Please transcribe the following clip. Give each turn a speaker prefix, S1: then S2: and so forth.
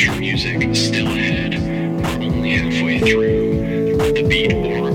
S1: future music still ahead. We're only halfway through the beat
S2: over.